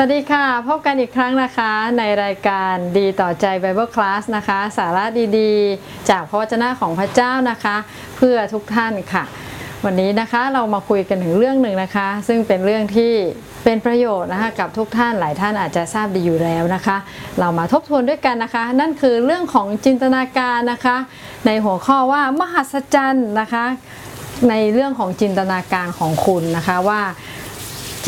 สวัสดีค่ะ พบกันอีกครั้งนะคะในรายการดีต่อใจ Bible Class นะคะ สาระดีๆ จากพระวจนะของพระเจ้านะคะ เพื่อทุกท่านค่ะ วันนี้นะคะเรามาคุยกันถึงเรื่องหนึ่งนะคะ ซึ่งเป็นเรื่องที่เป็นประโยชน์นะคะกับทุกท่านหลายท่านอาจจะทราบดีอยู่แล้วนะคะ เรามาทบทวนด้วยกันนะคะ นั่นคือเรื่องของจินตนาการนะคะ ในหัวข้อว่ามหัศจรรย์นะคะ ในเรื่องของจินตนาการของคุณนะคะว่า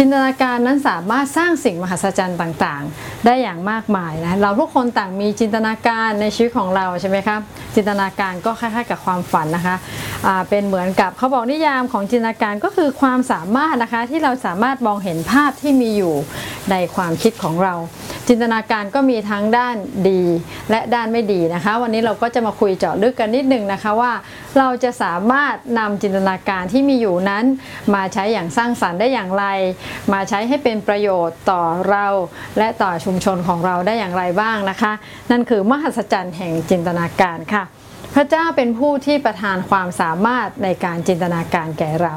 จินตนาการนั้นสามารถสร้างสิ่งมหัศจรรย์ต่างๆ ได้อย่างมากมายนะเราทุกคนต่างมีจินตนาการในชีวิตของเราใช่ไหมครับจินตนาการก็คล้ายๆ กับความฝันนะคะอ่าเป็นเหมือนกับเขาบอกนิยามของจินตนาการก็คือความสามารถนะคะที่เราสามารถมองเห็นภาพที่มีอยู่ในความคิดของเรา จินตนาการก็มีทั้งด้านดีและด้านไม่ดีนะคะ วันนี้เราก็จะมาคุยเจาะลึกกันนิดนึงนะคะว่า เราจะสามารถนำจินตนาการที่มีอยู่นั้น มาใช้อย่างสร้างสรรค์ได้อย่างไรมาใช้ให้เป็นประโยชน์ต่อเราและต่อชุมชนของเราได้อย่างไรบ้างนะคะ นั่นคือมหัศจรรย์แห่งจินตนาการค่ะ พระเจ้าเป็นผู้ที่ประทานความสามารถในการจินตนาการแก่เรา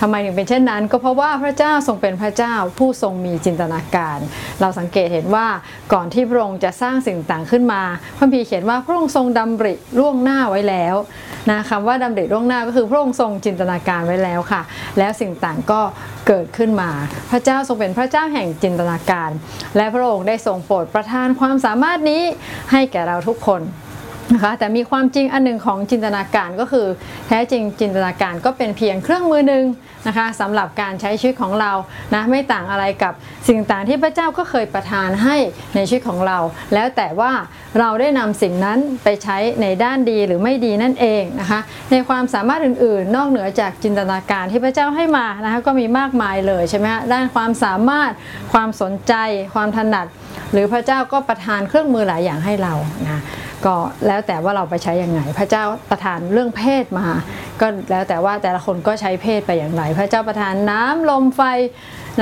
ทำไมถึงเป็นเช่นนั้น ก็เพราะว่าพระเจ้าทรงเป็นพระเจ้าผู้ทรงมีจินตนาการ เราสังเกตเห็นว่าก่อนที่พระองค์จะสร้างสิ่งต่างขึ้นมาพระพีเขียนว่าพระองค์ทรงดำริล่วงหน้าไว้แล้วนะคำว่าดำริล่วงหน้าก็คือพระองค์ทรงจินตนาการไว้แล้วค่ะ แล้วสิ่งต่างก็เกิดขึ้นมา พระเจ้าทรงเป็นพระเจ้าแห่งจินตนาการ และพระองค์ได้ทรงโปรดประทานความสามารถนี้ให้แก่เราทุกคน นะคะแต่มีความจริงอันหนึ่งของจินตนาการก็คือ แท้จริงจินตนาการก็เป็นเพียงเครื่องมือหนึ่งนะคะสำหรับการใช้ชีวิตของเรานะไม่ต่างอะไรกับสิ่งต่างที่พระเจ้าก็เคยประทานให้ในชีวิตของเรา แล้วแต่ว่าเราได้นำสิ่งนั้นไปใช้ในด้านดีหรือไม่ดีนั่นเองนะคะในความสามารถอื่นๆ นอกเหนือจากจินตนาการที่พระเจ้าให้มานะคะก็มีมากมายเลยใช่ไหมฮะด้านความสามารถความสนใจ ความถนัด หรือพระเจ้าก็ประทานเครื่องมือหลายอย่างให้เรานะ ก็แล้วแต่ว่าเราไปใช้อย่างไง พระเจ้าประทานเรื่องเพศมา ก็แล้วแต่ว่าแต่ละคนก็ใช้เพศไปอย่างไร พระเจ้าประทานน้ำลมไฟ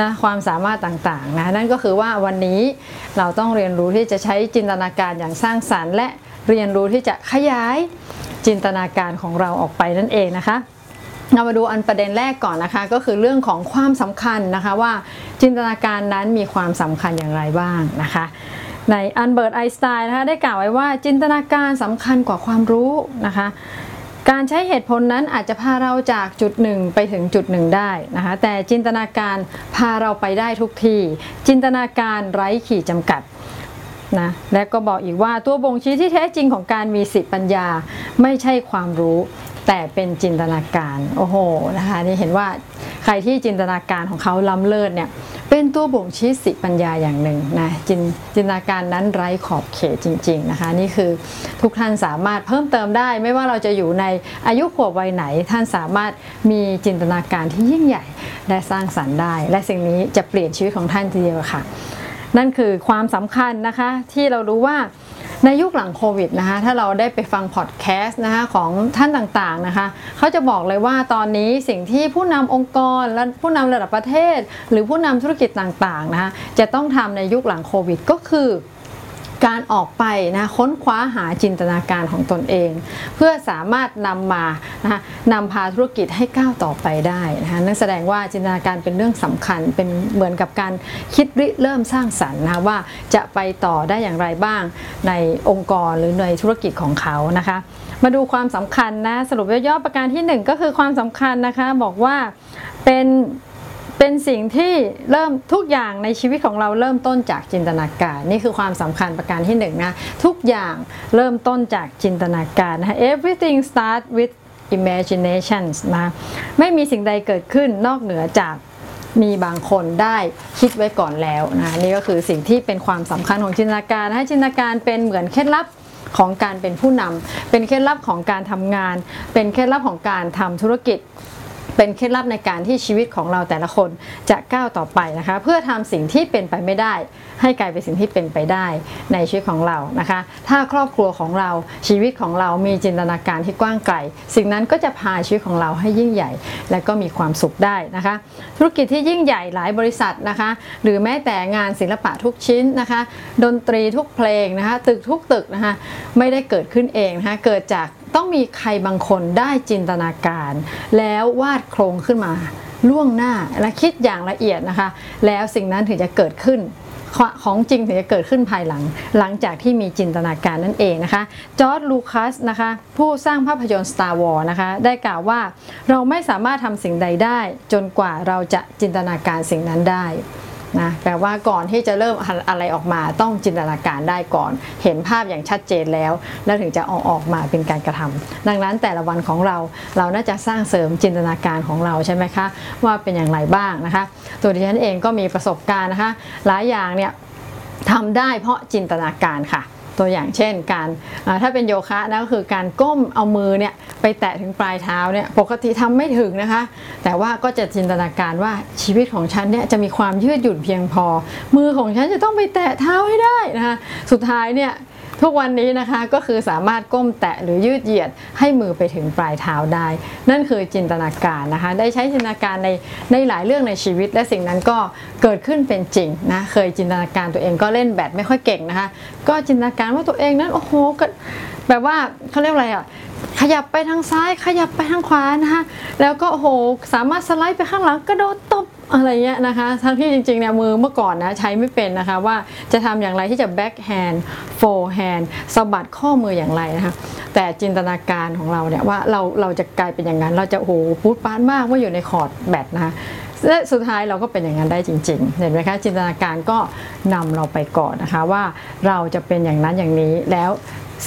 นะความสามารถต่างๆนะนั่นก็คือว่าวันนี้เราต้องเรียนรู้ที่จะใช้จินตนาการอย่างสร้างสรรค์ และเรียนรู้ที่จะขยายจินตนาการของเราออกไปนั่นเองนะคะเรามาดูอันประเด็นแรกก่อนนะคะ ก็คือเรื่องของความสำคัญนะคะว่าจินตนาการนั้นมีความสำคัญอย่างไรบ้างนะคะ ในอันเบิร์ตไอน์สไตน์นะคะได้กล่าวไว้ว่าจินตนาการสำคัญกว่าความรู้นะคะการใช้เหตุผลนั้นอาจจะพาเราจากจุดหนึ่งไปถึงจุดหนึ่งได้นะคะแต่จินตนาการพาเราไปได้ทุกที่ จินตนาการไร้ขีดจำกัดนะและก็บอกอีกว่าตัวบ่งชี้ที่แท้จริงของการมีสิทธิปัญญา ไม่ใช่ความรู้ แต่เป็นจินตนาการโอ้โหนะคะนี่เห็นว่าใครที่จินตนาการของเขาล้ำเลิศเนี่ยเป็นตัวบ่งชี้สิปัญญาอย่างหนึ่งนะจินจินตนาการนั้นไร้ขอบเขตจริง ๆนะคะ นี่คือทุกท่านสามารถเพิ่มเติมได้ ไม่ว่าเราจะอยู่ในอายุขวบวัยไหน ท่านสามารถมีจินตนาการที่ยิ่งใหญ่และสร้างสรรค์ได้ และสิ่งนี้จะเปลี่ยนชีวิตของท่านทีเดียวค่ะ นั่นคือความสำคัญนะคะที่เรารู้ว่า ในยุคหลังโควิดนะคะถ้าเราได้ไปฟังพอดแคสต์นะคะของท่านต่างๆนะคะเขาจะบอกเลยว่าตอนนี้สิ่งที่ผู้นำองค์กรและผู้นำระดับประเทศ หรือผู้นำธุรกิจต่างๆนะคะจะต้องทำในยุคหลังโควิดก็คือ การออกไปนะค้นคว้าหาจินตนาการของตนเอง เพื่อสามารถนำมานะนำพาธุรกิจให้ก้าวต่อไปได้นะคะนั่นแสดงว่าจินตนาการเป็นเรื่องสำคัญเป็นเหมือนกับการคิดริเริ่มสร้างสรรค์นะว่าจะไปต่อได้อย่างไรบ้างในองค์กรหรือในธุรกิจของเขานะคะ มาดูความสำคัญนะสรุปย่อๆประการที่หนึ่งก็คือความสำคัญนะคะบอกว่าเป็น เป็นสิ่งที่เริ่มทุกอย่างในชีวิตของเราเริ่มต้นจากจินตนาการ นี่คือความสำคัญประการที่หนึ่งนะทุกอย่างเริ่มต้นจากจินตนาการนะ everything start with imaginations นะไม่มีสิ่งใดเกิดขึ้นนอกเหนือจากมีบางคนได้คิดไว้ก่อนแล้วนะนี่ก็คือสิ่งที่เป็นความสำคัญของจินตนาการนะจินตนาการเป็นเหมือนเคล็ดลับของการเป็นผู้นำเป็นเคล็ดลับของการทำงาน เป็นเคล็ดลับของการทำธุรกิจ เป็นเคล็ดลับในการที่ชีวิตของเราแต่ละคนจะก้าวต่อไปนะคะ เพื่อทำสิ่งที่เป็นไปไม่ได้ ให้กลายเป็นสิ่งที่เป็นไปได้ในชีวิตของเรานะคะ ถ้าครอบครัวของเราชีวิตของเรามีจินตนาการที่กว้างไกลสิ่งนั้นก็จะพาชีวิตของเราให้ยิ่งใหญ่ และก็มีความสุขได้นะคะ ธุรกิจที่ยิ่งใหญ่หลายบริษัทนะคะ หรือแม้แต่งานศิลปะทุกชิ้นนะคะ ดนตรีทุกเพลงนะคะ ตึกทุกตึกนะคะไม่ได้เกิดขึ้นเองนะคะเกิดจาก ต้องมีใครบางคนได้จินตนาการ แล้ววาดโครงขึ้นมาล่วงหน้าและคิดอย่างละเอียดนะคะ แล้วสิ่งนั้นถึงจะเกิดขึ้นของจริงถึงจะเกิดขึ้นภายหลัง หลังจากที่มีจินตนาการนั่นเองนะคะ จอร์ดลูคัสนะคะ ผู้สร้างภาพยนตร์ Star Wars นะคะ ได้กล่าวว่าเราไม่สามารถทำสิ่งใดได้ จนกว่าเราจะจินตนาการสิ่งนั้นได้ นะแปลว่าก่อนที่จะเริ่มอะไรออกมาต้องจินตนาการได้ก่อน เห็นภาพอย่างชัดเจนแล้ว แล้วถึงจะออกออกมาเป็นการกระทำดังนั้นแต่ละวันของเราเราน่าจะสร้างเสริมจินตนาการของเราใช่ไหมคะ ว่าเป็นอย่างไรบ้างนะคะ ตัวดิฉันเองก็มีประสบการณ์นะคะ หลายอย่างเนี่ยทำได้เพราะจินตนาการค่ะ ตัวอย่างเช่นการถ้าเป็นโยคะนะก็คือการก้มเอามือเนี่ยไปแตะถึงปลายเท้าเนี่ยปกติทำไม่ถึงนะคะ แต่ว่าก็จะจินตนาการว่าชีวิตของฉันเนี่ยจะมีความยืดหยุ่นเพียงพอ มือของฉันจะต้องไปแตะเท้าให้ได้นะคะสุดท้ายเนี่ย ทุกวันนี้นะคะก็คือสามารถก้มแตะหรือยืดเหยียดให้มือไปถึงปลายเท้าได้ นั่นคือจินตนาการนะคะ ได้ใช้จินตนาการในในหลายเรื่องในชีวิต และสิ่งนั้นก็เกิดขึ้นเป็นจริงนะเคยจินตนาการตัวเองก็เล่นแบดไม่ค่อยเก่งนะคะ ก็จินตนาการว่าตัวเองนั้นโอ้โหก็แบบว่าเขาเรียกอะไรอะขยับไปทางซ้ายขยับไปทางขวานะคะแล้วก็โอ้โหสามารถสไลด์ไปข้างหลังกระโดดตบ อะไรเงี้ยนะคะ ทั้งที่จริงๆเนี่ยมือเมื่อก่อนนะใช้ไม่เป็นนะคะว่าจะทำอย่างไรที่จะ back hand forehand สะบัดข้อมืออย่างไรนะคะ แต่จินตนาการของเราเนี่ยว่าเราเราจะกลายเป็นอย่างนั้น เราจะโอ้โหพูดปานมากว่าอยู่ในคอร์ดแบดนะคะและสุดท้ายเราก็เป็นอย่างนั้นได้จริงๆ เห็นไหมคะจินตนาการก็นำเราไปก่อนนะคะว่าเราจะเป็นอย่างนั้นอย่างนี้แล้ว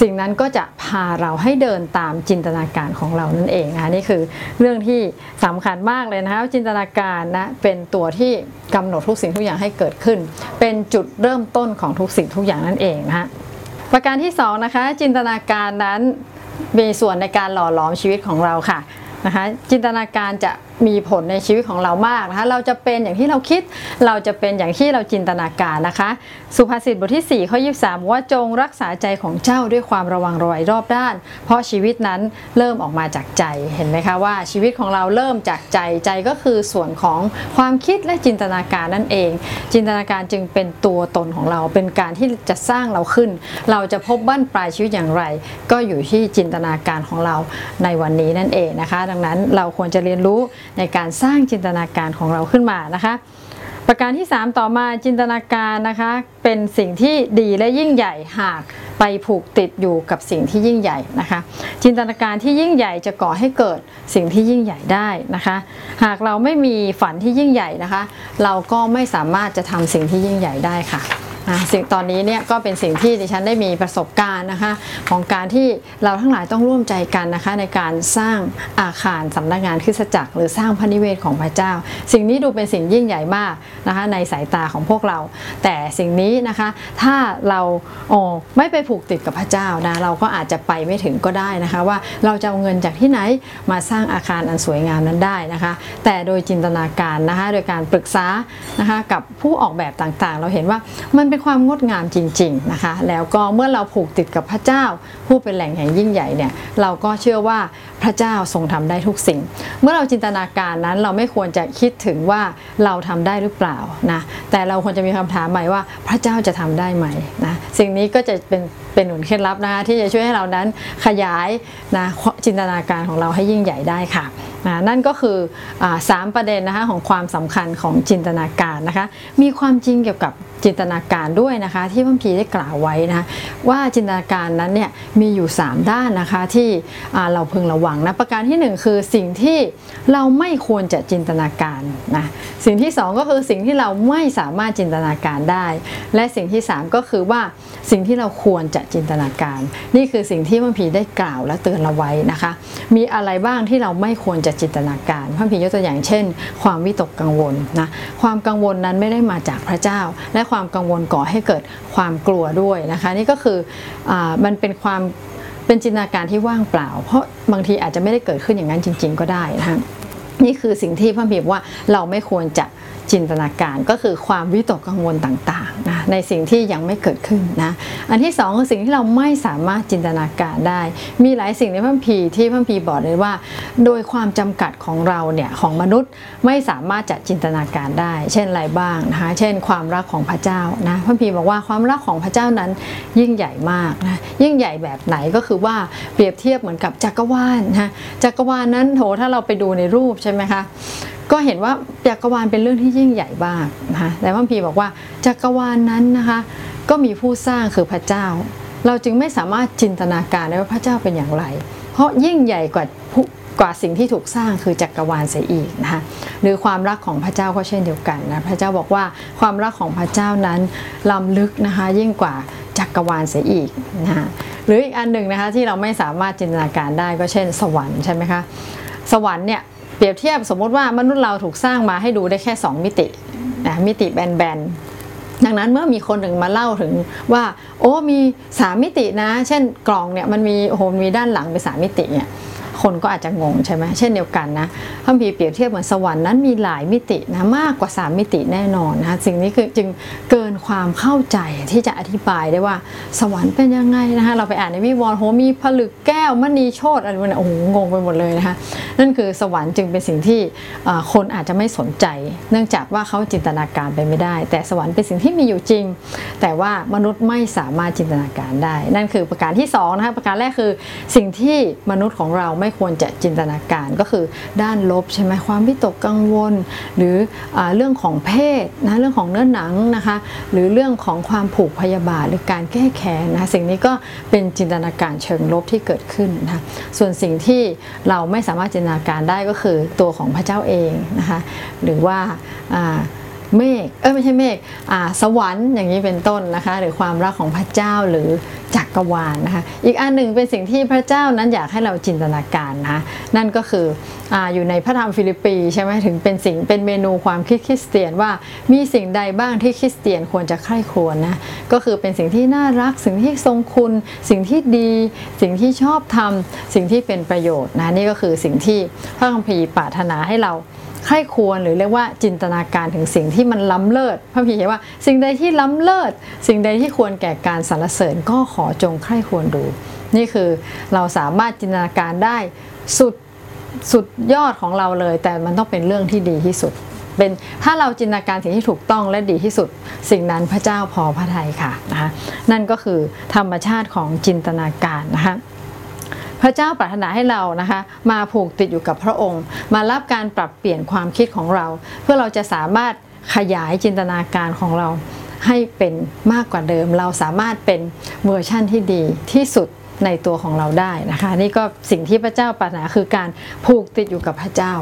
สิ่งนั้นก็จะพาเราให้เดินตามจินตนาการของเรานั่นเองนะคะนี่คือเรื่องที่สำคัญมากเลยนะคะจินตนาการนะเป็นตัวที่กำหนดทุกสิ่งทุกอย่างให้เกิดขึ้น เป็นจุดเริ่มต้นของทุกสิ่งทุกอย่างนั่นเองนะคะประการที่2นะคะจินตนาการนั้นมีส่วนในการหล่อหลอมชีวิตของเราค่ะนะคะจินตนาการจะ มีผลในชีวิตของเรามากนะคะเราจะเป็นอย่างที่เราคิด เราจะเป็นอย่างที่เราจินตนาการนะคะ สุภาษิตบทที่4ข้อ23 ว่าจงรักษาใจของเจ้าด้วยความระวังระวัยรอบด้าน เพราะชีวิตนั้นเริ่มออกมาจากใจเห็นไหมคะว่าชีวิตของเราเริ่มจากใจใจก็คือส่วนของความคิดและจินตนาการนั่นเอง จินตนาการจึงเป็นตัวตนของเราเป็นการที่จะสร้างเราขึ้น เราจะพบบั้นปลายชีวิตอย่างไร ก็อยู่ที่จินตนาการของเราในวันนี้นั่นเองนะคะ ดังนั้นเราควรจะเรียนรู้ในการสร้างจินตนาการของเราขึ้นมานะคะ ประการที่ 3 ต่อมาจินตนาการนะคะ เป็นสิ่งที่ดีและยิ่งใหญ่หากไปผูกติดอยู่กับสิ่งที่ยิ่งใหญ่นะคะ จินตนาการที่ยิ่งใหญ่จะก่อให้เกิดสิ่งที่ยิ่งใหญ่ได้นะคะ หากเราไม่มีฝันที่ยิ่งใหญ่นะคะ เราก็ไม่สามารถจะทำสิ่งที่ยิ่งใหญ่ได้ค่ะ สิ่งตอนนี้เนี่ยก็เป็นสิ่งที่ดิฉันได้มีประสบการณ์นะคะ ของการที่เราทั้งหลายต้องร่วมใจกันนะคะ ในการสร้างอาคารสำนักงานคริสตจักร หรือสร้างพระนิเวศของพระเจ้า สิ่งนี้ดูเป็นสิ่งยิ่งใหญ่มากนะคะ ในสายตาของพวกเรา แต่สิ่งนี้นะคะถ้าเราโอ้ไม่ไปผูกติดกับพระเจ้านะเราก็อาจจะไปไม่ถึงก็ได้นะคะ ว่าเราจะเอาเงินจากที่ไหนมาสร้างอาคารอันสวยงามนั้นได้นะคะ แต่โดยจินตนาการนะคะ โดยการปรึกษานะคะกับผู้ออกแบบต่างๆ เราเห็นว่ามันเป็นความงดงามจริงๆนะคะ แล้วก็เมื่อเราผูกติดกับพระเจ้า ผู้เป็นแหล่งแห่งยิ่งใหญ่เนี่ยเราก็เชื่อว่าพระเจ้าทรงทำได้ทุกสิ่ง เมื่อเราจินตนาการนั้นเราไม่ควรจะคิดถึงว่าเราทำได้หรือเปล่านะแต่เราควรจะมีคำถามใหม่ว่าพระเจ้าจะทำได้ไหมนะสิ่งนี้ก็จะเป็นเป็นหนุนเคล็ดลับนะคะที่จะช่วยให้เรานั้นขยายนะจินตนาการของเราให้ยิ่งใหญ่ได้ค่ะ นะนั่นก็คืออสามประเด็นนะคะของความสำคัญของจินตนาการนะคะมีความจริงเกี่ยวกับจินตนาการด้วยนะคะที่พระพีได้กล่าวไว้นะว่าจินตนาการนั้นเนี่ยมีอยู่ 3 ด้านนะคะที่เราพึงระวังนะประการที่ 1 คือสิ่งที่เราไม่ควรจะจินตนาการนะสิ่งที่ 2 ก็คือสิ่งที่เราไม่สามารถจินตนาการได้ และสิ่งที่ 3 ก็คือว่าสิ่งที่เราควรจะจินตนาการ นี่คือสิ่งที่พระพีได้กล่าวและเตือนเราไว้นะคะ มีอะไรบ้างที่เราไม่ควรจะจินตนาการพระพียกตัวอย่างเช่น ความวิตกกังวลนะความกังวลนั้นไม่ได้มาจากพระเจ้า และความกังวลก่อให้เกิดความกลัวด้วยนะคะนี่ก็คืออมันเป็นความเป็นจินตนาการที่ว่างเปล่า เพราะบางทีอาจจะไม่ได้เกิดขึ้นอย่างนั้นจริง ๆ ก็ได้นะคะนี่คือสิ่งที่พระพีว่าเราไม่ควรจะ จินตนาการก็คือความวิตกกังวลต่างๆนะในสิ่งที่ยังไม่เกิดขึ้นนะอันที่2คือสิ่งที่เราไม่สามารถจินตนาการได้ มีหลายสิ่งในพระพีที่พระพีบอกเลยว่า โดยความจำกัดของเราเนี่ยของมนุษย์ไม่สามารถจะจินตนาการได้ เช่นอะไรบ้างนะคะเช่น ความรักของพระเจ้านะพระพีบอกว่าความรักของพระเจ้านั้นยิ่งใหญ่มากนะยิ่งใหญ่แบบไหนก็คือว่าเปรียบเทียบเหมือนกับจักรวาลนะจักรวาลนั้นโถถ้าเราไปดูในรูปใช่ไหมคะ ก็เห็นว่าจักรวาลเป็นเรื่องที่ยิ่งใหญ่มากนะคะแต่พระพีบอกว่าจักรวาลนั้นนะคะก็มีผู้สร้างคือพระเจ้า เราจึงไม่สามารถจินตนาการได้ว่าพระเจ้าเป็นอย่างไร เพราะยิ่งใหญ่กว่ากว่าสิ่งที่ถูกสร้างคือจักรวาลเสียอีกนะคะหรือความรักของพระเจ้าก็เช่นเดียวกันนะพระเจ้าบอกว่าความรักของพระเจ้านั้นล้ำลึกนะคะยิ่งกว่าจักรวาลเสียอีกนะคะหรืออีกอันหนึ่งนะคะที่เราไม่สามารถจินตนาการได้ก็เช่น สวรรค์ใช่ไหมคะสวรรค์เนี่ย เปรียบเทียบสมมติว่ามนุษย์เราถูกสร้างมาให้ดูได้แค่ 2 มิตินะมิติแบนๆดังนั้นเมื่อมีคนหนึ่งมาเล่าถึงว่า โอ้มีสามมิตินะ เช่นกล่องเนี่ยมันมีโอ้โหมีด้านหลังเป็นสามมิติเนี่ย คนก็อาจจะงงใช่ไหมเช่นเดียวกันนะพระพีเปรียบเทียบเหมือนสวรรค์นั้นมีหลายมิตินะมากกว่า 3 มิติแน่นอนนะสิ่งนี้คือจึงเกินความเข้าใจที่จะอธิบายได้ว่าสวรรค์เป็นยังไงนะคะเราไปอ่านในวิวรณ์โหมีผลึกแก้วมณีโชตอะไรมันโอ้โหงงไปหมดเลยนะคะนั่นคือสวรรค์จึงเป็นสิ่งที่คนอาจจะไม่สนใจ เนื่องจากว่าเขาจินตนาการไปไม่ได้ แต่สวรรค์เป็นสิ่งที่มีอยู่จริง แต่ว่ามนุษย์ไม่สามารถจินตนาการได้ นั่นคือประการที่2นะคะประการแรกคือสิ่งที่มนุษย์ของเราไไม่ควรจะจินตนาการก็คือด้านลบใช่ไหมความวิตกกังวล หรืออเรื่องของเพศนะเรื่องของเนื้อหนังนะคะหรือเรื่องของความผูกพยาบาทหรือการแก้แค้นนะสิ่งนี้ก็เป็นจินตนาการเชิงลบที่เกิดขึ้นนะส่วนสิ่งที่เราไม่สามารถจินตนาการได้ก็คือตัวของพระเจ้าเองนะคะหรือว่า เมฆเออไม่ใช่เมฆสวรรค์อย่างนี้เป็นต้นนะคะ หรือความรักของพระเจ้าหรือจักรวาลนะคะ อีกอันหนึ่งเป็นสิ่งที่พระเจ้านั้นอยากให้เราจินตนาการนะคะนั่นก็คือออยู่ในพระธรรมฟิลิปปีใช่ไหมถึงเป็นสิ่งเป็นเมนูความคิดคริสเตียนว่ามีสิ่งใดบ้างที่คริสเตียนควรจะใคร่ครวญนะก็คือเป็นสิ่งที่น่ารักสิ่งที่ทรงคุณ สิ่งที่ดี สิ่งที่ชอบทำสิ่งที่เป็นประโยชน์นะนี่ก็คือสิ่งที่พระคัมภีร์ปรารถนาให้เรา ใคร่ควรหรือเรียกว่าจินตนาการถึงสิ่งที่มันล้ำเลิศพระพีเขียนว่า สิ่งใดที่ล้ำเลิศ สิ่งใดที่ควรแก่การสรรเสริญก็ขอจงใคร่ควรดู นี่คือเราสามารถจินตนาการได้สุดสุดยอดของเราเลย แต่มันต้องเป็นเรื่องที่ดีที่สุด เป็นถ้าเราจินตนาการสิ่งที่ถูกต้องและดีที่สุด สิ่งนั้นพระเจ้าพอพระทัยค่ะนะคะนั่นก็คือธรรมชาติของจินตนาการนะคะ พระเจ้าปรารถนาให้เรานะคะมาผูกติดอยู่กับพระองค์ มารับการปรับเปลี่ยนความคิดของเรา เพื่อเราจะสามารถขยายจินตนาการของเราให้เป็นมากกว่าเดิม เราสามารถเป็นเวอร์ชั่นที่ดีที่สุด ในตัวของเราได้นะคะ นี่ก็สิ่งที่พระเจ้าปรารถนาคือการผูกติดอยู่กับพระเจ้า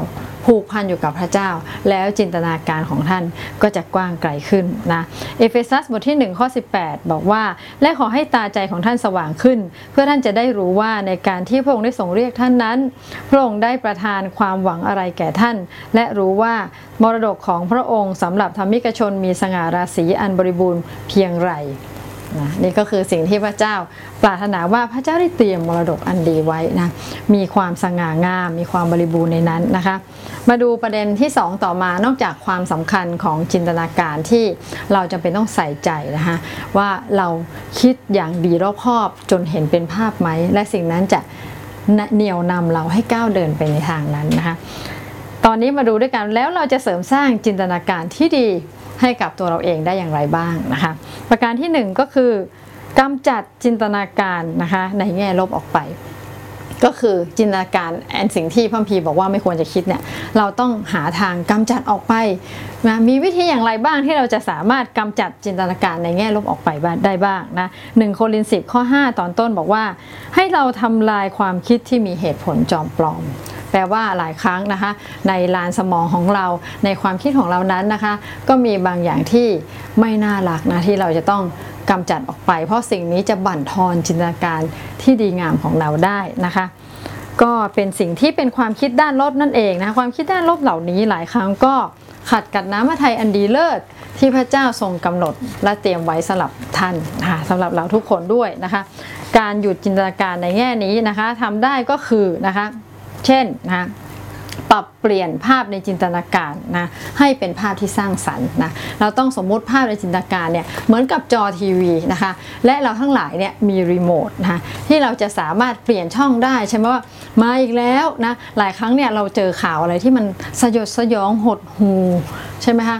ผูกพันอยู่กับพระเจ้า แล้วจินตนาการของท่านก็จะกว้างไกลขึ้นนะเอเฟซัสบทที่ 1 ข้อ 18 บอกว่า และขอให้ตาใจของท่านสว่างขึ้น เพื่อท่านจะได้รู้ว่าในการที่พระองค์ได้ทรงเรียกท่านนั้น พระองค์ได้ประทานความหวังอะไรแก่ท่าน และรู้ว่ามรดกของพระองค์สำหรับธรรมิกชนมีสง่าราศีอันบริบูรณ์เพียงไร นะนี่ก็คือสิ่งที่พระเจ้าปรารถนาว่าพระเจ้าได้เตรียมมรดกอันดีไว้นะมีความสง่างาม มีความบริบูรณ์ในนั้นนะคะ มาดูประเด็นที่ 2 ต่อมานอกจากความสำคัญของจินตนาการที่เราจำเป็นต้องใส่ใจนะคะว่าเราคิดอย่างดีรอบคอบจนเห็นเป็นภาพไหม และสิ่งนั้นจะเหนี่ยวนำเราให้ก้าวเดินไปในทางนั้นนะคะตอนนี้มาดูด้วยกันแล้วเราจะเสริมสร้างจินตนาการที่ดี ให้กับตัวเราเองได้อย่างไรบ้างนะคะ ประการที่ 1 ก็คือกำจัดจินตนาการนะคะในแง่ลบออกไป ก็คือจินตนาการแอนสิ่งที่พัมพีบอกว่าไม่ควรจะคิดเนี่ยเราต้องหาทางกำจัดออกไปนะมีวิธีอย่างไรบ้างที่เราจะสามารถกำจัดจินตนาการในแง่ลบออกไปได้บ้างนะหนึ่งโคลินสิบข้อ 5 ตอนต้นบอกว่า ให้เราทำลายความคิดที่มีเหตุผลจอมปลอม แปลว่าหลายครั้งนะคะ ในลานสมองของเรา ในความคิดของเรานั้นนะคะ ก็มีบางอย่างที่ไม่น่ารักนะที่เราจะต้องกำจัดออกไป เพราะสิ่งนี้จะบั่นทอนจินตนาการที่ดีงามของเราได้นะคะก็เป็นสิ่งที่เป็นความคิดด้านลบนั่นเองนะความคิดด้านลบเหล่านี้หลายครั้งก็ขัดกับน้ำพระทัยอันดีเลิศที่พระเจ้าทรงกำหนดและเตรียมไว้สำหรับท่านนะคะสำหรับเราทุกคนด้วยนะคะ การหยุดจินตนาการในแง่นี้นะคะทำได้ก็คือนะคะ เช่นนะปรับเปลี่ยนภาพในจินตนาการนะให้เป็นภาพที่สร้างสรรค์นะเราต้องสมมุติภาพในจินตนาการเนี่ยเหมือนกับจอทีวีนะคะและเราทั้งหลายเนี่ยมีรีโมทนะที่เราจะสามารถเปลี่ยนช่องได้ใช่ไหมว่ามาอีกแล้วนะหลายครั้งเนี่ยเราเจอข่าวอะไรที่มันสยดสยองหดหูใช่ไหมคะ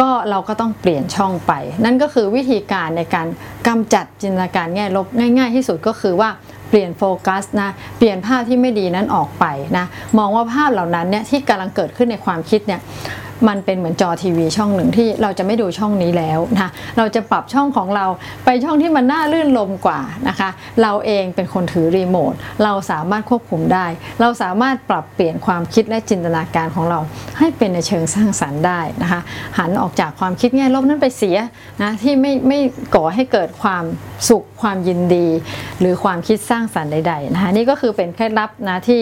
ก็เราก็ต้องเปลี่ยนช่องไป นั่นก็คือวิธีการในการกำจัดจินตนาการแง่ลบง่าย ๆ ที่สุดก็คือว่า เปลี่ยนโฟกัสนะเปลี่ยนภาพที่ไม่ดีนั้นออกไปนะมองว่าภาพเหล่านั้นเนี่ยที่กำลังเกิดขึ้นในความคิดเนี่ยมันเป็นเหมือนจอทีวีช่องหนึ่งที่เราจะไม่ดูช่องนี้แล้วนะเราจะปรับช่องของเราไปช่องที่มันน่าลื่นลมกว่านะคะ เราเองเป็นคนถือรีโมทเราสามารถควบคุมได้ เราสามารถปรับเปลี่ยนความคิดและจินตนาการของเรา ให้เป็นในเชิงสร้างสรรค์ได้นะคะ หันออกจากความคิดแง่ลบนั้นไปเสียนะที่ไม่ไม่ก่อให้เกิดความสุขความยินดี หรือความคิดสร้างสรรค์ใดๆนะคะนี่ก็คือเป็นเคล็ดลับนะที่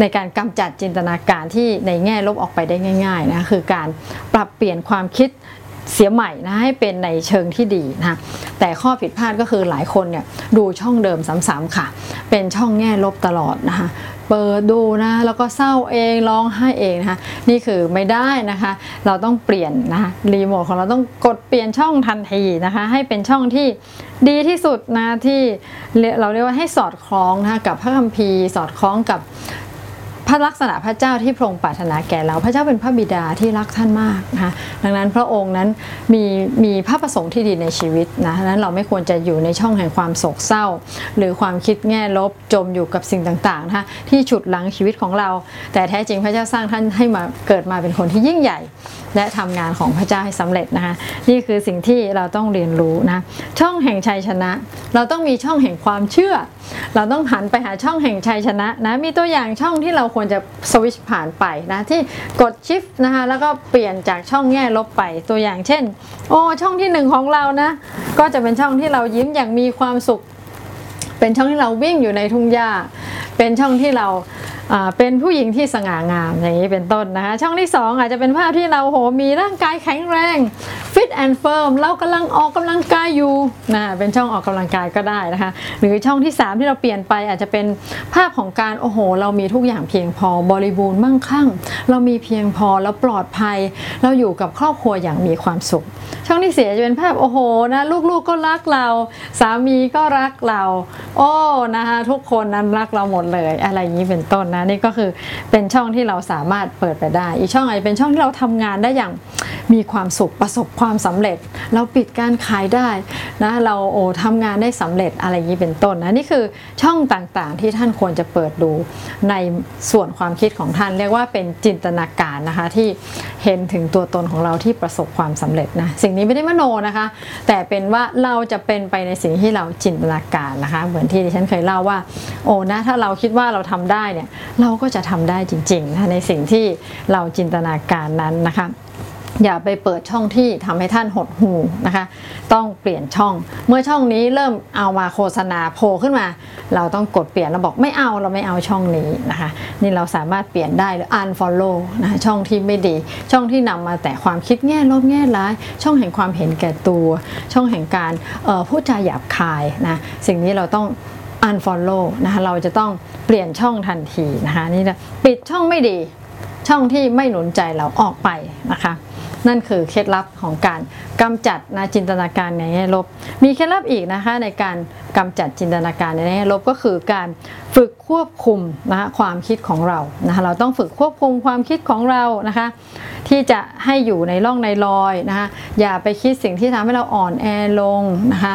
ในการกำจัดจินตนาการที่ในแง่ลบออกไปได้ง่ายๆนะคือการปรับเปลี่ยนความคิดเสียใหม่นะให้เป็นในเชิงที่ดีนะแต่ข้อผิดพลาดก็คือหลายคนเนี่ยดูช่องเดิมซ้ำๆค่ะ เป็นช่องแง่ลบตลอดนะคะเปิดดูนะแล้วก็เศร้าเองร้องไห้เองนะคะนี่คือไม่ได้นะคะ เราต้องเปลี่ยนนะคะรีโมทของเราต้องกดเปลี่ยนช่องทันทีนะคะ ให้เป็นช่องที่ ดีที่สุดนะที่เราเรียกว่าให้สอดคล้องนะกับพระคัมภีร์ สอดคล้องกับ พระลักษณะพระเจ้าที่พระองค์ปรารถนาแก่เราพระเจ้าเป็นพระบิดาที่รักท่านมากนะคะดังนั้นพระองค์นั้นมีมีพระประสงค์ที่ดีในชีวิตนะดังนั้นเราไม่ควรจะอยู่ในช่องแห่งความโศกเศร้า หรือความคิดแง่ลบจมอยู่กับสิ่งต่างๆนะคะที่ฉุดลังชีวิตของเรา แต่แท้จริงพระเจ้าสร้างท่านให้มาเกิดมาเป็นคนที่ยิ่งใหญ่ และทำงานของพระเจ้าให้สำเร็จนะคะนี่คือสิ่งที่เราต้องเรียนรู้นะช่องแห่งชัยชนะ เราต้องมีช่องแห่งความเชื่อ เราต้องหันไปหาช่องแห่งชัยชนะนะมีตัวอย่างช่องที่เราควรจะสวิชผ่านไปนะที่กดชิฟนะคะแล้วก็เปลี่ยนจากช่องแง่ลบไปตัวอย่างเช่น โอ้ช่องที่หนึ่งของเรานะ ก็จะเป็นช่องที่เรายิ้มอย่างมีความสุข เป็นช่องที่เราวิ่งอยู่ในทุ่งหญ้า เป็นช่องที่เรา เป็นผู้หญิงที่สง่างามอย่างนี้เป็นต้นนะคะ ช่องที่ 2 อาจจะเป็นภาพที่เราโหมีร่างกายแข็งแรง fit and firm เรากำลังออกกำลังกายอยู่นะเป็นช่องออกกำลังกายก็ได้นะคะ หรือช่องที่ 3 ที่เราเปลี่ยนไปอาจจะเป็นภาพของการโอ้โห เรามีทุกอย่างเพียงพอบริบูรณ์มั่งคั่ง เรามีเพียงพอแล้วปลอดภัย เราอยู่กับครอบครัวอย่างมีความสุข ช่องที่เสียจะเป็นภาพโอ้โหนะลูกๆก็รักเรา สามีก็รักเรา โอ้นะคะทุกคนนั้นรักเราหมดเลยอะไรอย่างนี้เป็นต้นนะนี่ก็คือเป็นช่องที่เราสามารถเปิดไปได้ อีกช่องอาจจะเป็นช่องที่เราทำงานได้อย่างมีความสุขประสบความสำเร็จ เราปิดการขายได้นะเราโอ้ทำงานได้สำเร็จอะไรอย่างนี้เป็นต้นนะนี่คือช่องต่างๆที่ท่านควรจะเปิดดูในส่วนความคิดของท่าน เรียกว่าเป็นจินตนาการนะคะที่เห็นถึงตัวตนของเราที่ประสบความสำเร็จนะสิ่งนี้ไม่ได้มโนนะคะ แต่เป็นว่าเราจะเป็นไปในสิ่งที่เราจินตนาการนะคะ เหมือนที่ดิฉันเคยเล่าว่าโอ้นะถ้าเราคิดว่าเราทำได้เนี่ยเราก็จะทำได้จริงๆนะในสิ่งที่เราจินตนาการนั้นนะคะอย่าไปเปิดช่องที่ทำให้ท่านหดหูนะคะ ต้องเปลี่ยนช่อง เมื่อช่องนี้เริ่มเอามาโฆษณาโผล่ขึ้นมา เราต้องกดเปลี่ยนเราบอกไม่เอาเราไม่เอาช่องนี้นะคะ นี่เราสามารถเปลี่ยนได้หรือ unfollow นะคะช่องที่ไม่ดี ช่องที่นำมาแต่ความคิดแง่ลบแง่ร้าย ช่องแห่งความเห็นแก่ตัว ช่องแห่งการออพูดจาหยาบคายนะสิ่งนี้เราต้อง unfollow นะคะเราจะต้องเปลี่ยนช่องทันทีนะคะนี่นะปิดช่องไม่ดีช่องที่ไม่หนุนใจเราออกไปนะคะ นั่นคือเคล็ดลับของการกำจัดนะจินตนาการในแง่ลบ มีเคล็ดลับอีกนะคะในการกำจัดจินตนาการในแง่ลบก็คือการฝึกควบคุมนะคะความคิดของเรานะคะเราต้องฝึกควบคุมความคิดของเรานะคะ ที่จะให้อยู่ในร่องในรอยนะคะอย่าไปคิดสิ่งที่ทำให้เราอ่อนแอลงนะคะ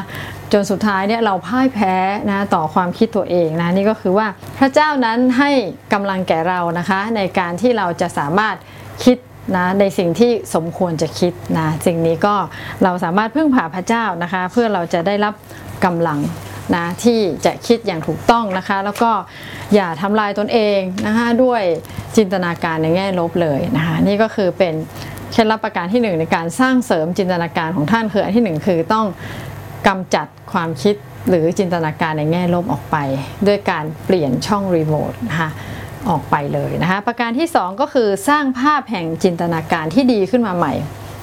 จนสุดท้ายเนี่ยเราพ่ายแพ้นะต่อความคิดตัวเองนะนี่ก็คือว่าพระเจ้านั้นให้กำลังแก่เรานะคะ ในการที่เราจะสามารถคิดนะในสิ่งที่สมควรจะคิดนะสิ่งนี้ก็เราสามารถพึ่งพาพระเจ้านะคะ เพื่อเราจะได้รับกำลังนะที่จะคิดอย่างถูกต้องนะคะ แล้วก็อย่าทำลายตนเองนะคะด้วยจินตนาการในแง่ลบเลยนะคะนี่ก็คือเป็นเคล็ดลับประการที่หนึ่งในการสร้างเสริมจินตนาการของท่านคืออันที่หนึ่งคือต้อง กำจัดความคิดหรือจินตนาการในแง่ลบออกไป ด้วยการเปลี่ยนช่องรีโมทนะคะออกไปเลยนะคะ ประการที่ 2 ก็คือสร้างภาพแห่งจินตนาการที่ดีขึ้นมาใหม่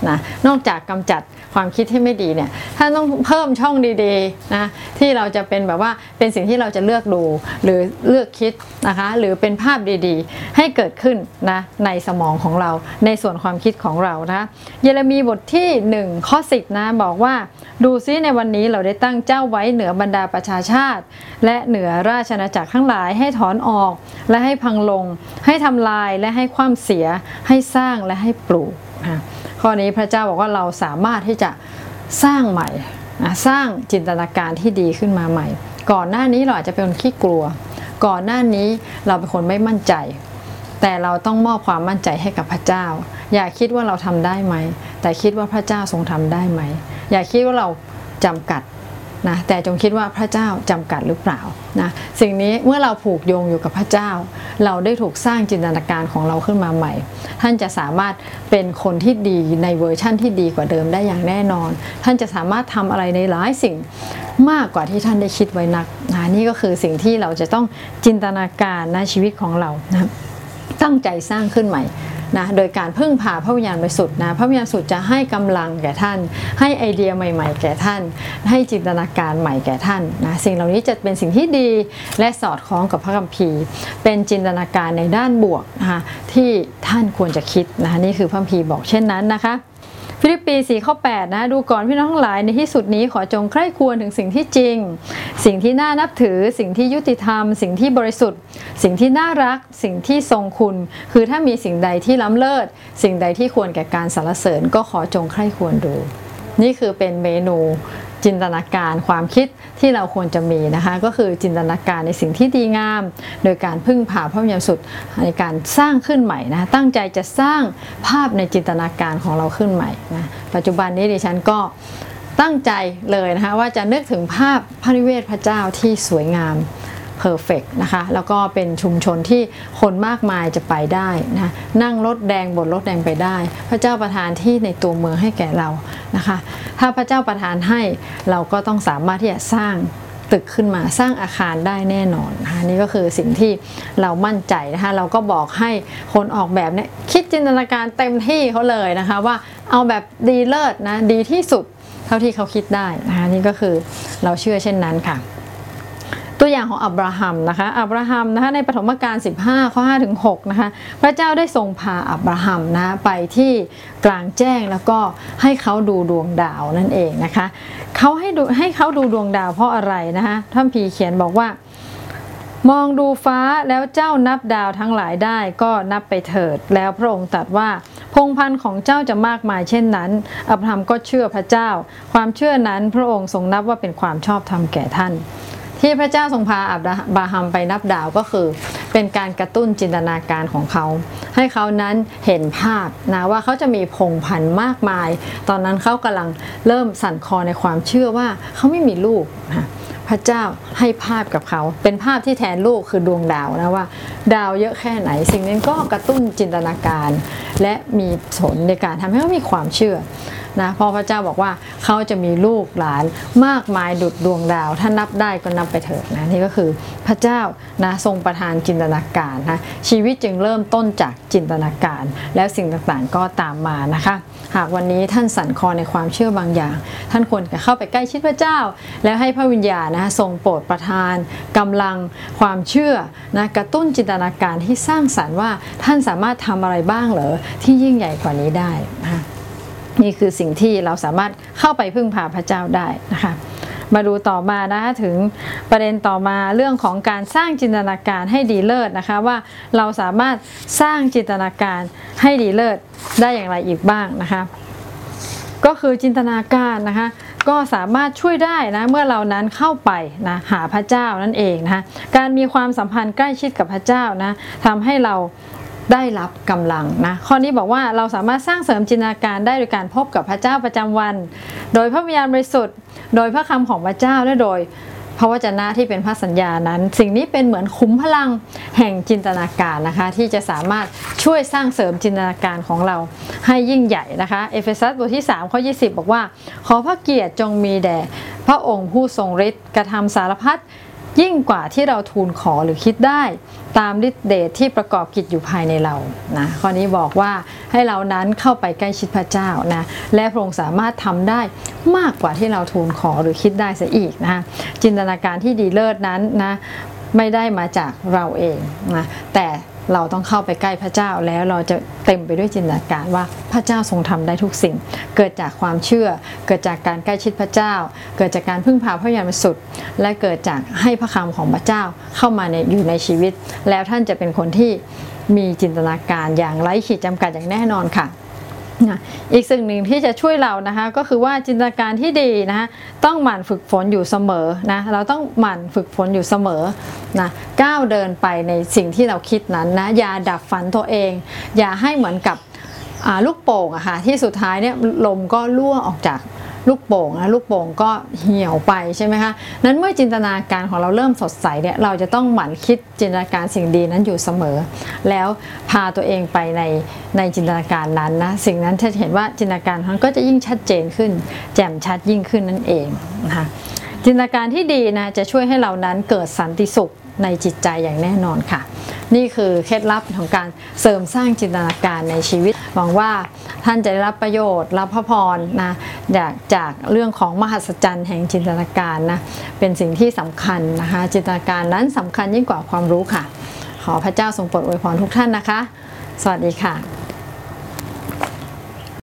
นะนอกจากกำจัดความคิดที่ไม่ดีเนี่ยท่านต้องเพิ่มช่องดีๆนะที่เราจะเป็นแบบว่าเป็นสิ่งที่เราจะเลือกดูหรือเลือกคิดนะคะหรือเป็นภาพดีๆ ให้เกิดขึ้นนะในสมองของเราในส่วนความคิดของเรานะเยเรมีบทที่ 1 ข้อ 10นะบอกว่าดูซิในวันนี้เราได้ตั้งเจ้าไว้เหนือบรรดาประชาชาติ และเหนือราชอาณาจักรทั้งหลายให้ถอนออก และให้พังลง ให้ทำลายและให้ความเสีย ให้สร้างและให้ปลูกนะ ข้อนี้พระเจ้าบอกว่าเราสามารถที่จะสร้างใหม่สร้างจินตนาการที่ดีขึ้นมาใหม่ ก่อนหน้านี้เราอาจจะเป็นคนขี้กลัว ก่อนหน้านี้เราเป็นคนไม่มั่นใจ แต่เราต้องมอบความมั่นใจให้กับพระเจ้า อย่าคิดว่าเราทำได้ไหม แต่คิดว่าพระเจ้าทรงทำได้ไหม อย่าคิดว่าเราจำกัด นะแต่จงคิดว่าพระเจ้าจำกัดหรือเปล่านะสิ่งนี้เมื่อเราผูกโยงอยู่กับพระเจ้า เราได้ถูกสร้างจินตนาการของเราขึ้นมาใหม่ ท่านจะสามารถเป็นคนที่ดีในเวอร์ชั่นที่ดีกว่าเดิมได้อย่างแน่นอน ท่านจะสามารถทำอะไรในหลายสิ่งมากกว่าที่ท่านได้คิดไว้นักนะนี่ก็คือสิ่งที่เราจะต้องจินตนาการในชีวิตของเรานะตั้งใจสร้างขึ้นใหม่ นะโดยการพึ่งพาพระวิญญาณบริสุทธิ์นะพระวิญญาณสุดจะให้กำลังแก่ท่าน ให้ไอเดียใหม่ ๆ แก่ท่าน ให้จินตนาการใหม่แก่ท่านนะสิ่งเหล่านี้จะเป็นสิ่งที่ดีและสอดคล้องกับพระคัมภีร์ เป็นจินตนาการในด้านบวกนะคะที่ท่านควรจะคิดนะคะนี่คือพระคัมภีร์บอกเช่นนั้นนะคะ ฟิลิปปี4ข้อ8นะดูก่อนพี่น้องทั้งหลายในที่สุดนี้ขอจงใคร่ควรถึงสิ่งที่จริง สิ่งที่น่านับถือ สิ่งที่ยุติธรรม สิ่งที่บริสุทธิ์ สิ่งที่น่ารัก สิ่งที่ทรงคุณ คือถ้ามีสิ่งใดที่ล้ำเลิศ สิ่งใดที่ควรแก่การสรรเสริญก็ขอจงใคร่ควรดู นี่คือเป็นเมนู จินตนาการความคิดที่เราควรจะมีนะคะ ก็คือจินตนาการในสิ่งที่ดีงาม โดยการพึ่งพาพระวิญญาณสุดในการสร้างขึ้นใหม่นะตั้งใจจะสร้างภาพในจินตนาการของเราขึ้นใหม่นะปัจจุบันนี้ดิฉันก็ตั้งใจเลยนะคะว่าจะนึกถึงภาพพระนิเวศพระเจ้าที่สวยงาม เพอร์เฟกนะคะ แล้วก็เป็นชุมชนที่คนมากมายจะไปได้นะนั่งรถแดงบนรถแดงไปได้ พระเจ้าประทานที่ในตัวเมืองให้แก่เรานะคะ ถ้าพระเจ้าประทานให้เราก็ต้องสามารถที่จะสร้างตึกขึ้นมาสร้างอาคารได้แน่นอนนะคะนี่ก็คือสิ่งที่เรามั่นใจนะคะเราก็บอกให้คนออกแบบเนี่ยคิดจินตนาการเต็มที่เขาเลยนะคะว่าเอาแบบดีเลิศนะดีที่สุดเท่าที่เขาคิดได้นะคะนี่ก็คือเราเชื่อเช่นนั้นค่ะ ตัวอย่างของอับราฮัมนะคะอับราฮัมนะคะในปฐมกาล 15 ข้อ5ถึง6นะคะพระเจ้าได้ทรงพาอับราฮัมนะไปที่กลางแจ้งแล้วก็ให้เขาดูดวงดาวนั่นเองนะคะเขาให้ดูให้เขาดูดวงดาวเพราะอะไรนะคะท่านพีเขียนบอกว่ามองดูฟ้าแล้วเจ้านับดาวทั้งหลายได้ก็นับไปเถิด แล้วพระองค์ตรัสว่าพงพันธุ์ของเจ้าจะมากมายเช่นนั้น อับราฮัมก็เชื่อพระเจ้า ความเชื่อนั้นพระองค์ทรงนับว่าเป็นความชอบธรรมแก่ท่าน ที่พระเจ้าทรงพาอับราฮัมไปนับดาวก็คือ เป็นการกระตุ้นจินตนาการของเขา ให้เขานั้นเห็นภาพนะว่าเขาจะมีพงพันธุ์มากมาย ตอนนั้นเขากำลังเริ่มสั่นคอในความเชื่อว่าเขาไม่มีลูกนะพระเจ้าให้ภาพกับเขา เป็นภาพที่แทนลูกคือดวงดาวนะว่า ดาวเยอะแค่ไหน สิ่งนั้นก็กระตุ้นจินตนาการ และมีผลในการทำให้เขามีความเชื่อ นะเพราะพระเจ้าบอกว่าเขาจะมีลูกหลานมากมายดุดดวงดาว ถ้านับได้ก็นับไปเถิดนะนี่ก็คือพระเจ้านะทรงประทานจินตนาการนะชีวิตจึงเริ่มต้นจากจินตนาการ แล้วสิ่งต่างๆก็ตามมานะคะ หากวันนี้ท่านสั่นคลอในความเชื่อบางอย่าง ท่านควรจะเข้าไปใกล้ชิดพระเจ้า แล้วให้พระวิญญาณนะทรงโปรดประทานกำลังความเชื่อนะกระตุ้นจินตนาการที่สร้างสรรค์ว่าท่านสามารถทำอะไรบ้างเหรอที่ยิ่งใหญ่กว่านี้ได้นะ นี่คือสิ่งที่เราสามารถเข้าไปพึ่งพาพระเจ้าได้นะคะมาดูต่อมานะคะถึงประเด็นต่อมาเรื่องของการสร้างจินตนาการให้ดีเลิศนะคะว่าเราสามารถสร้างจินตนาการให้ดีเลิศได้อย่างไรอีกบ้างนะคะก็คือจินตนาการนะคะก็สามารถช่วยได้นะเมื่อเรานั้นเข้าไปนะหาพระเจ้านั่นเองนะคะการมีความสัมพันธ์ใกล้ชิดกับพระเจ้านะทำให้เรา ได้รับกำลังนะข้อนี้บอกว่าเราสามารถสร้างเสริมจินตนาการได้โดยการพบกับพระเจ้าประจำวัน โดยพระวิญญาณบริสุทธิ์ โดยพระคำของพระเจ้าและโดยพระวจนะที่เป็นพระสัญญานั้น สิ่งนี้เป็นเหมือนคุ้มพลังแห่งจินตนาการนะคะ ที่จะสามารถช่วยสร้างเสริมจินตนาการของเราให้ยิ่งใหญ่นะคะ เอเฟซัสบทที่3ข้อ20 บอกว่า ขอพระเกียรติจงมีแด่พระองค์ผู้ทรงฤทธิ์กระทำสารพัด ยิ่งกว่าที่เราทูลขอหรือคิดได้ตามฤทธิเดชที่ประกอบกิจอยู่ภายในเรานะข้อนี้บอกว่าให้เรานั้นเข้าไปใกล้ชิดพระเจ้านะและพระองค์สามารถทำได้มากกว่าที่เราทูลขอหรือคิดได้เสียอีกนะจินตนาการที่ดีเลิศนั้นนะไม่ได้มาจากเราเองนะแต่ เราต้องเข้าไปใกล้พระเจ้าแล้วเราจะเต็มไปด้วยจินตนาการว่าพระเจ้าทรงทำได้ทุกสิ่ง เกิดจากความเชื่อ เกิดจากการใกล้ชิดพระเจ้า เกิดจากการพึ่งพาพระยานสุด และเกิดจากให้พระคำของพระเจ้าเข้ามาในอยู่ในชีวิต แล้วท่านจะเป็นคนที่มีจินตนาการอย่างไร้ขีดจำกัดอย่างแน่นอนค่ะ นะอีกสิ่งหนึ่งที่จะช่วยเรานะคะก็คือว่าจินตนาการที่ดีนะคะต้องหมั่นฝึกฝนอยู่เสมอนะเราต้องหมั่นฝึกฝนอยู่เสมอนะก้าวเดินไปในสิ่งที่เราคิดนั้นนะอย่าดับฝันตัวเอง อย่าให้เหมือนกับลูกโป่งอะค่ะที่สุดท้ายเนี่ยลมก็รั่วออกจาก ลูกโป่งนะลูกโป่งก็เหี่ยวไปใช่ไหมคะนั้นเมื่อจินตนาการของเราเริ่มสดใสเนี่ยเราจะต้องหมั่นคิดจินตนาการสิ่งดีนั้นอยู่เสมอ แล้วพาตัวเองไปในในจินตนาการนั้นนะสิ่งนั้นจะเห็นว่าจินตนาการนั้นก็จะยิ่งชัดเจนขึ้น แจ่มชัดยิ่งขึ้นนั่นเองนะคะจินตนาการที่ดีนะจะช่วยให้เรานั้นเกิดสันติสุข ในจิตใจอย่างแน่นอนค่ะ นี่คือเคล็ดลับของการเสริมสร้างจินตนาการในชีวิต หวังว่าท่านจะได้รับประโยชน์ รับพระพรนะจากจากเรื่องของมหัศจรรย์แห่งจินตนาการนะเป็นสิ่งที่สำคัญนะคะ จินตนาการนั้นสำคัญยิ่งกว่าความรู้ค่ะ ขอพระเจ้าทรงโปรดอวยพรทุกท่านนะคะ สวัสดีค่ะ